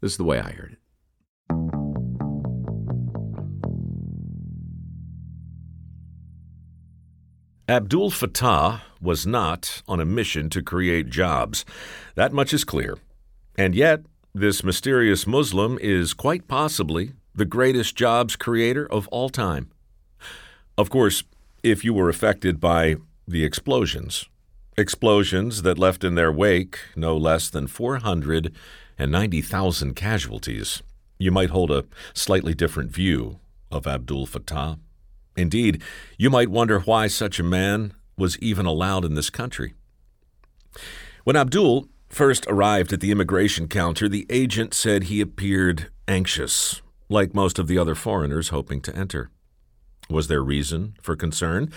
This is the way I heard it. Abdul Fattah was not on a mission to create jobs. That much is clear. And yet, this mysterious Muslim is quite possibly the greatest jobs creator of all time. Of course, if you were affected by the explosions, explosions that left in their wake no less than 490,000 casualties, you might hold a slightly different view of Abdul Fattah. Indeed, you might wonder why such a man was even allowed in this country. When Abdul first arrived at the immigration counter, the agent said he appeared anxious, like most of the other foreigners hoping to enter. Was there reason for concern?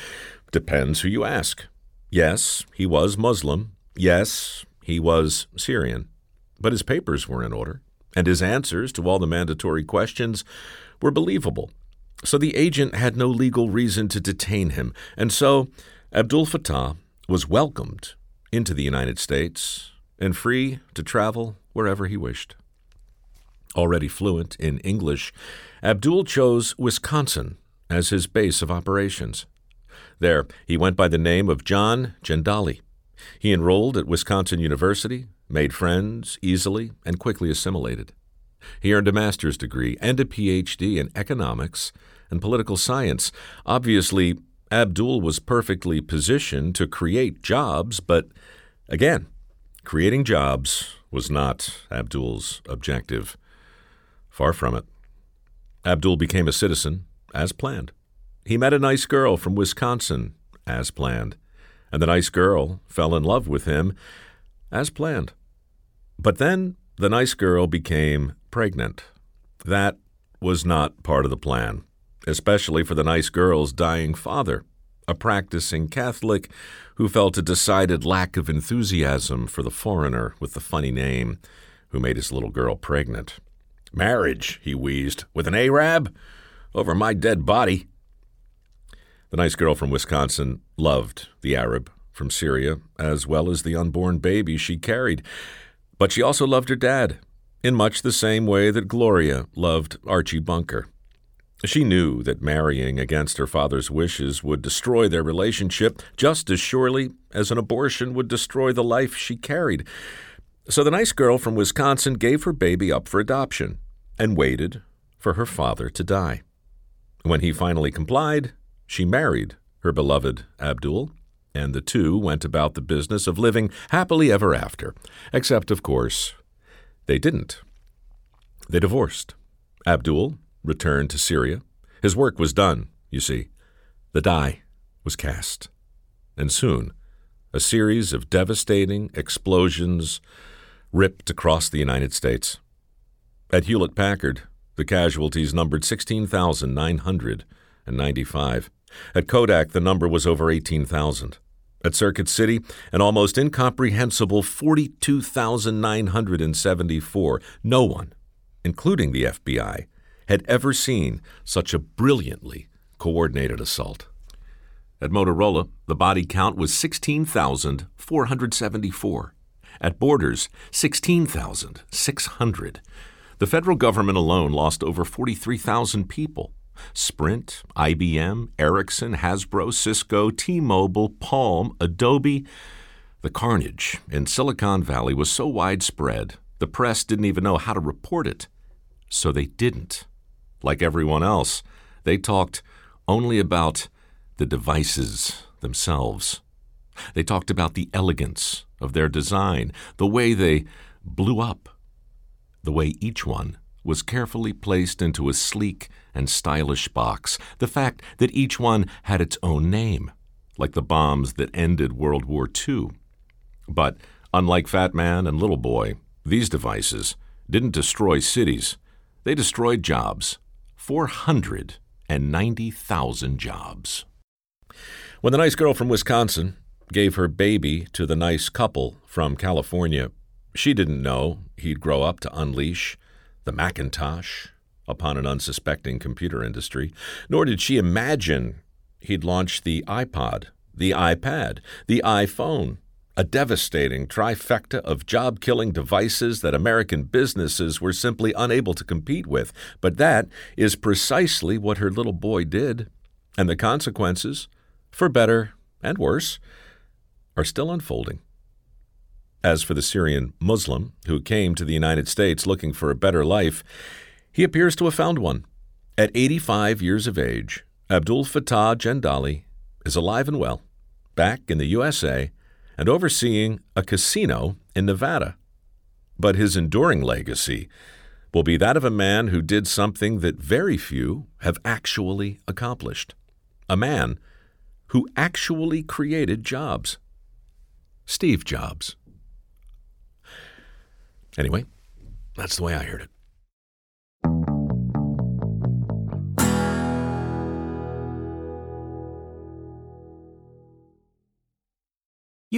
Depends who you ask. Yes, he was Muslim. Yes, he was Syrian. But his papers were in order, and his answers to all the mandatory questions were believable. So the agent had no legal reason to detain him, and so Abdul Fattah was welcomed into the United States and free to travel wherever he wished. Already fluent in English, Abdul chose Wisconsin as his base of operations. There, he went by the name of John Jandali. He enrolled at Wisconsin University, made friends easily, and quickly assimilated. He earned a master's degree and a PhD in economics and political science. Obviously, Abdul was perfectly positioned to create jobs, but again, creating jobs was not Abdul's objective. Far from it. Abdul became a citizen, as planned. He met a nice girl from Wisconsin, as planned, and the nice girl fell in love with him, as planned. But then the nice girl became pregnant. That was not part of the plan especially for the nice girl's dying father, a practicing Catholic who felt a decided lack of enthusiasm for the foreigner with the funny name who made his little girl pregnant. Marriage, he wheezed, with an Arab? Over my dead body. The nice girl from Wisconsin loved the Arab from Syria, as well as the unborn baby she carried. But she also loved her dad, in much the same way that Gloria loved Archie Bunker. She knew that marrying against her father's wishes would destroy their relationship just as surely as an abortion would destroy the life she carried. So the nice girl from Wisconsin gave her baby up for adoption and waited for her father to die. When he finally complied, she married her beloved Abdul, and the two went about the business of living happily ever after. Except, of course, they didn't. They divorced. Abdul returned to Syria. His work was done, you see. The die was cast. And soon, a series of devastating explosions ripped across the United States. At Hewlett Packard, the casualties numbered 16,995. At Kodak, the number was over 18,000. At Circuit City, an almost incomprehensible 42,974. No one, including the FBI, had ever seen such a brilliantly coordinated assault. At Motorola, the body count was 16,474. At Borders, 16,600. The federal government alone lost over 43,000 people. Sprint, IBM, Ericsson, Hasbro, Cisco, T Mobile, Palm, Adobe. The carnage in Silicon Valley was so widespread, the press didn't even know how to report it. So they didn't. Like everyone else, they talked only about the devices themselves. They talked about the elegance of their design, the way they blew up, the way each one was carefully placed into a sleek and stylish box, the fact that each one had its own name, like the bombs that ended World War II. But unlike Fat Man and Little Boy, these devices didn't destroy cities, they destroyed jobs 490,000 jobs. When the nice girl from Wisconsin gave her baby to the nice couple from California, she didn't know he'd grow up to unleash the Macintosh upon an unsuspecting computer industry, nor did she imagine he'd launch the iPod, the iPad, the iPhone, a devastating trifecta of job killing devices that American businesses were simply unable to compete with. But that is precisely what her little boy did. And the consequences, for better and worse, are still unfolding. As for the Syrian Muslim who came to the United States looking for a better life, he appears to have found one. At 85 years of age, Abdul Fattah Jandali is alive and well, back in the USA and overseeing a casino in Nevada. But his enduring legacy will be that of a man who did something that very few have actually accomplished. A man who actually created jobs. Steve Jobs. Anyway, that's the way I heard it.